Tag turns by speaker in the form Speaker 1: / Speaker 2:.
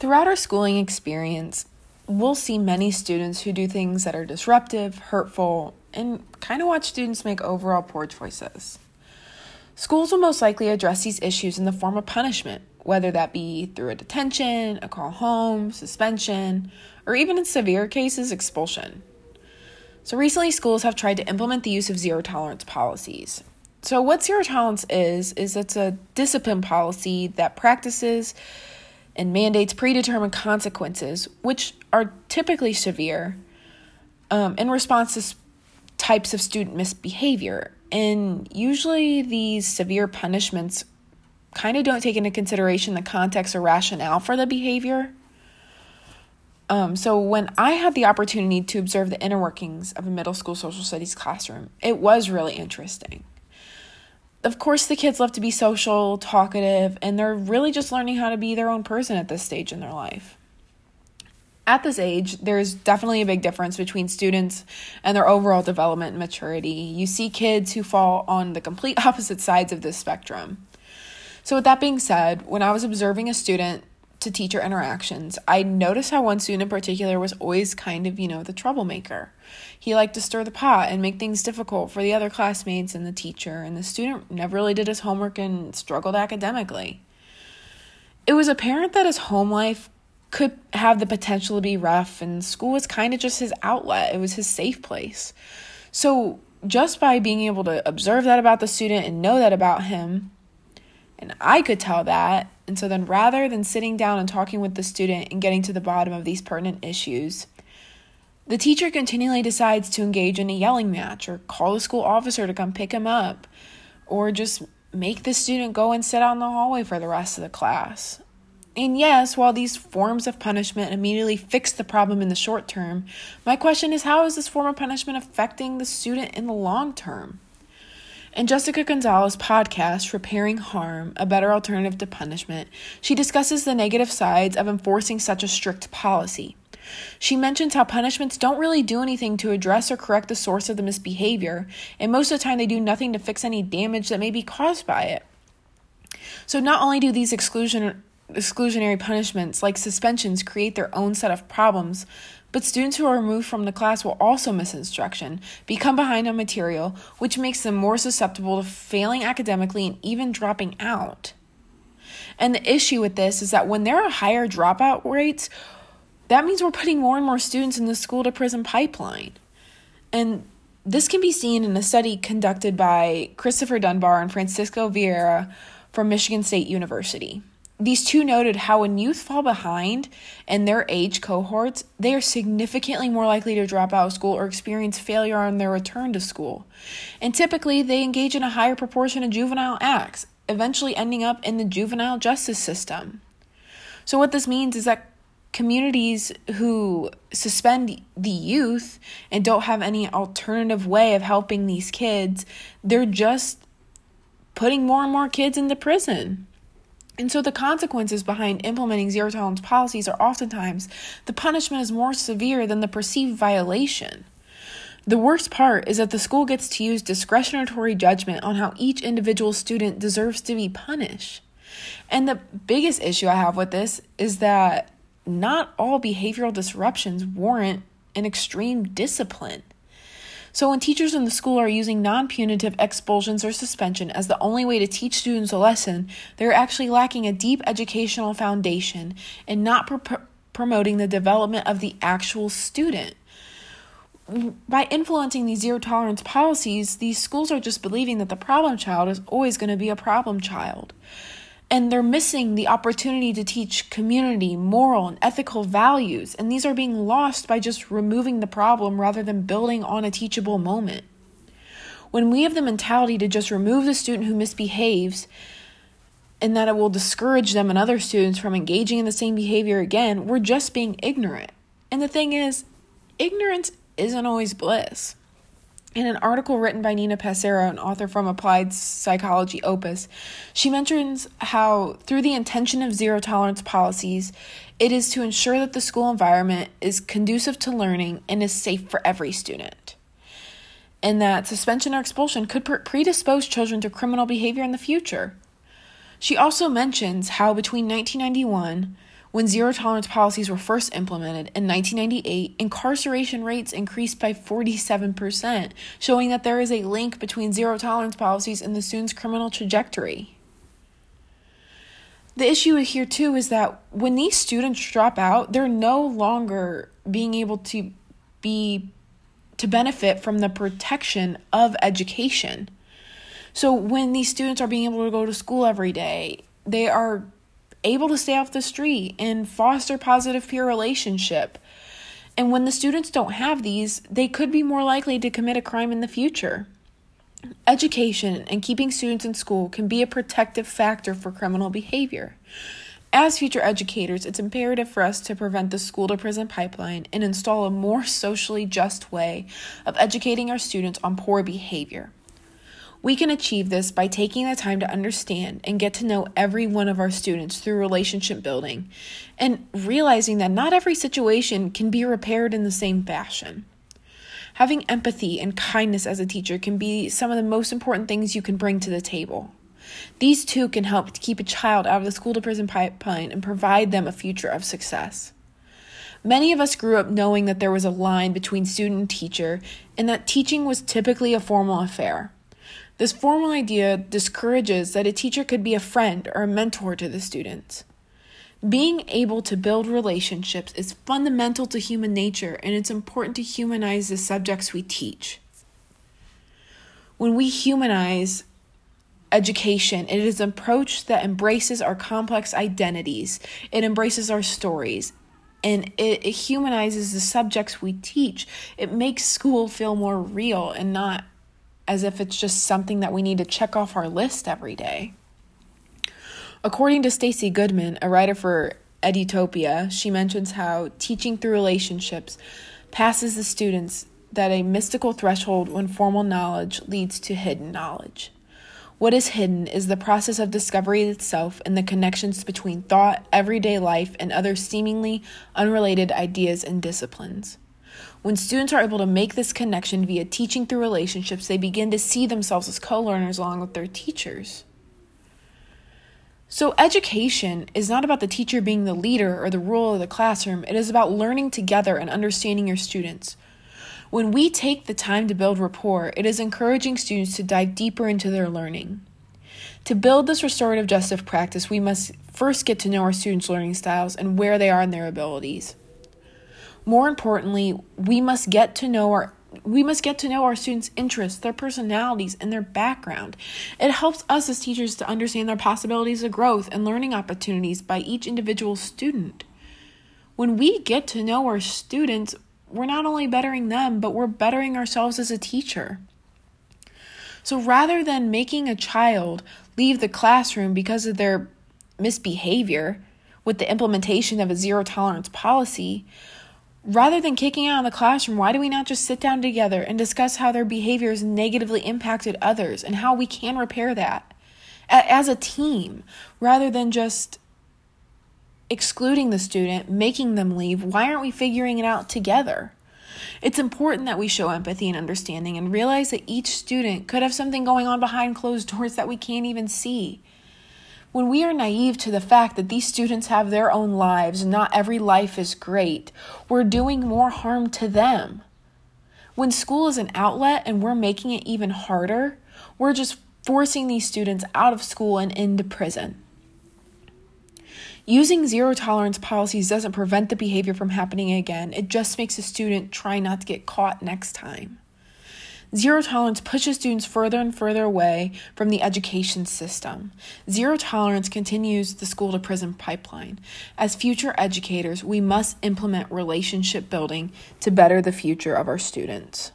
Speaker 1: Throughout our schooling experience, we'll see many students who do things that are disruptive, hurtful, and kind of watch students make overall poor choices. Schools will most likely address these issues in the form of punishment, whether that be through a detention, a call home, suspension, or even in severe cases, expulsion. So, recently, schools have tried to implement the use of zero tolerance policies. So, what zero tolerance is, is it's a discipline policy that practices and mandates predetermined consequences, which are typically severe, um, in response to types of student misbehavior. And usually, these severe punishments kind of don't take into consideration the context or rationale for the behavior. Um, so, when I had the opportunity to observe the inner workings of a middle school social studies classroom, it was really interesting of course, the kids love to be social, talkative, and they're really just learning how to be their own person at this stage in their life. At this age, there's definitely a big difference between students and their overall development and maturity. You see kids who fall on the complete opposite sides of this spectrum. So, with that being said, when I was observing a student to teacher interactions, I noticed how one student in particular was always kind of, you know, the troublemaker. He liked to stir the pot and make things difficult for the other classmates and the teacher, and the student never really did his homework and struggled academically. It was apparent that his home life could have the potential to be rough, and school was kind of just his outlet, it was his safe place. So, just by being able to observe that about the student and know that about him, and I could tell that. And so then, rather than sitting down and talking with the student and getting to the bottom of these pertinent issues, the teacher continually decides to engage in a yelling match or call the school officer to come pick him up or just make the student go and sit out in the hallway for the rest of the class. And yes, while these forms of punishment immediately fix the problem in the short term, my question is how is this form of punishment affecting the student in the long term? In Jessica Gonzalez's podcast, Repairing Harm A Better Alternative to Punishment, she discusses the negative sides of enforcing such a strict policy. She mentions how punishments don't really do anything to address or correct the source of the misbehavior, and most of the time they do nothing to fix any damage that may be caused by it. So, not only do these exclusion, exclusionary punishments like suspensions create their own set of problems, but students who are removed from the class will also miss instruction, become behind on material, which makes them more susceptible to failing academically and even dropping out. And the issue with this is that when there are higher dropout rates, that means we're putting more and more students in the school to prison pipeline. And this can be seen in a study conducted by Christopher Dunbar and Francisco Vieira from Michigan State University. These two noted how when youth fall behind in their age cohorts, they are significantly more likely to drop out of school or experience failure on their return to school. And typically, they engage in a higher proportion of juvenile acts, eventually ending up in the juvenile justice system. So, what this means is that communities who suspend the youth and don't have any alternative way of helping these kids, they're just putting more and more kids into prison. And so the consequences behind implementing zero tolerance policies are oftentimes the punishment is more severe than the perceived violation. The worst part is that the school gets to use discretionary judgment on how each individual student deserves to be punished. And the biggest issue I have with this is that not all behavioral disruptions warrant an extreme discipline. So, when teachers in the school are using non punitive expulsions or suspension as the only way to teach students a lesson, they're actually lacking a deep educational foundation and not pro- promoting the development of the actual student. By influencing these zero tolerance policies, these schools are just believing that the problem child is always going to be a problem child and they're missing the opportunity to teach community, moral, and ethical values, and these are being lost by just removing the problem rather than building on a teachable moment. When we have the mentality to just remove the student who misbehaves and that it will discourage them and other students from engaging in the same behavior again, we're just being ignorant. And the thing is, ignorance isn't always bliss. In an article written by Nina Passero, an author from Applied Psychology Opus, she mentions how, through the intention of zero tolerance policies, it is to ensure that the school environment is conducive to learning and is safe for every student. And that suspension or expulsion could predispose children to criminal behavior in the future. She also mentions how between 1991, When zero tolerance policies were first implemented in 1998, incarceration rates increased by 47%, showing that there is a link between zero tolerance policies and the student's criminal trajectory. The issue here, too, is that when these students drop out, they're no longer being able to be to benefit from the protection of education. So when these students are being able to go to school every day, they are able to stay off the street and foster positive peer relationship. And when the students don't have these, they could be more likely to commit a crime in the future. Education and keeping students in school can be a protective factor for criminal behavior. As future educators, it's imperative for us to prevent the school to prison pipeline and install a more socially just way of educating our students on poor behavior. We can achieve this by taking the time to understand and get to know every one of our students through relationship building and realizing that not every situation can be repaired in the same fashion. Having empathy and kindness as a teacher can be some of the most important things you can bring to the table. These two can help to keep a child out of the school to prison pipeline and provide them a future of success. Many of us grew up knowing that there was a line between student and teacher, and that teaching was typically a formal affair. This formal idea discourages that a teacher could be a friend or a mentor to the students. Being able to build relationships is fundamental to human nature, and it's important to humanize the subjects we teach. When we humanize education, it is an approach that embraces our complex identities, it embraces our stories, and it, it humanizes the subjects we teach. It makes school feel more real and not as if it's just something that we need to check off our list every day. According to Stacy Goodman, a writer for Edutopia, she mentions how teaching through relationships passes the students that a mystical threshold when formal knowledge leads to hidden knowledge. What is hidden is the process of discovery itself and the connections between thought, everyday life, and other seemingly unrelated ideas and disciplines. When students are able to make this connection via teaching through relationships, they begin to see themselves as co learners along with their teachers. So, education is not about the teacher being the leader or the rule of the classroom, it is about learning together and understanding your students. When we take the time to build rapport, it is encouraging students to dive deeper into their learning. To build this restorative justice practice, we must first get to know our students' learning styles and where they are in their abilities. More importantly, we must get to know our we must get to know our students' interests, their personalities, and their background. It helps us as teachers to understand their possibilities of growth and learning opportunities by each individual student. When we get to know our students, we're not only bettering them, but we're bettering ourselves as a teacher. So rather than making a child leave the classroom because of their misbehavior with the implementation of a zero tolerance policy, Rather than kicking out of the classroom, why do we not just sit down together and discuss how their behaviors negatively impacted others and how we can repair that as a team rather than just excluding the student, making them leave? Why aren't we figuring it out together? It's important that we show empathy and understanding and realize that each student could have something going on behind closed doors that we can't even see. When we are naive to the fact that these students have their own lives, not every life is great, we're doing more harm to them. When school is an outlet and we're making it even harder, we're just forcing these students out of school and into prison. Using zero tolerance policies doesn't prevent the behavior from happening again, it just makes a student try not to get caught next time. Zero tolerance pushes students further and further away from the education system. Zero tolerance continues the school to prison pipeline. As future educators, we must implement relationship building to better the future of our students.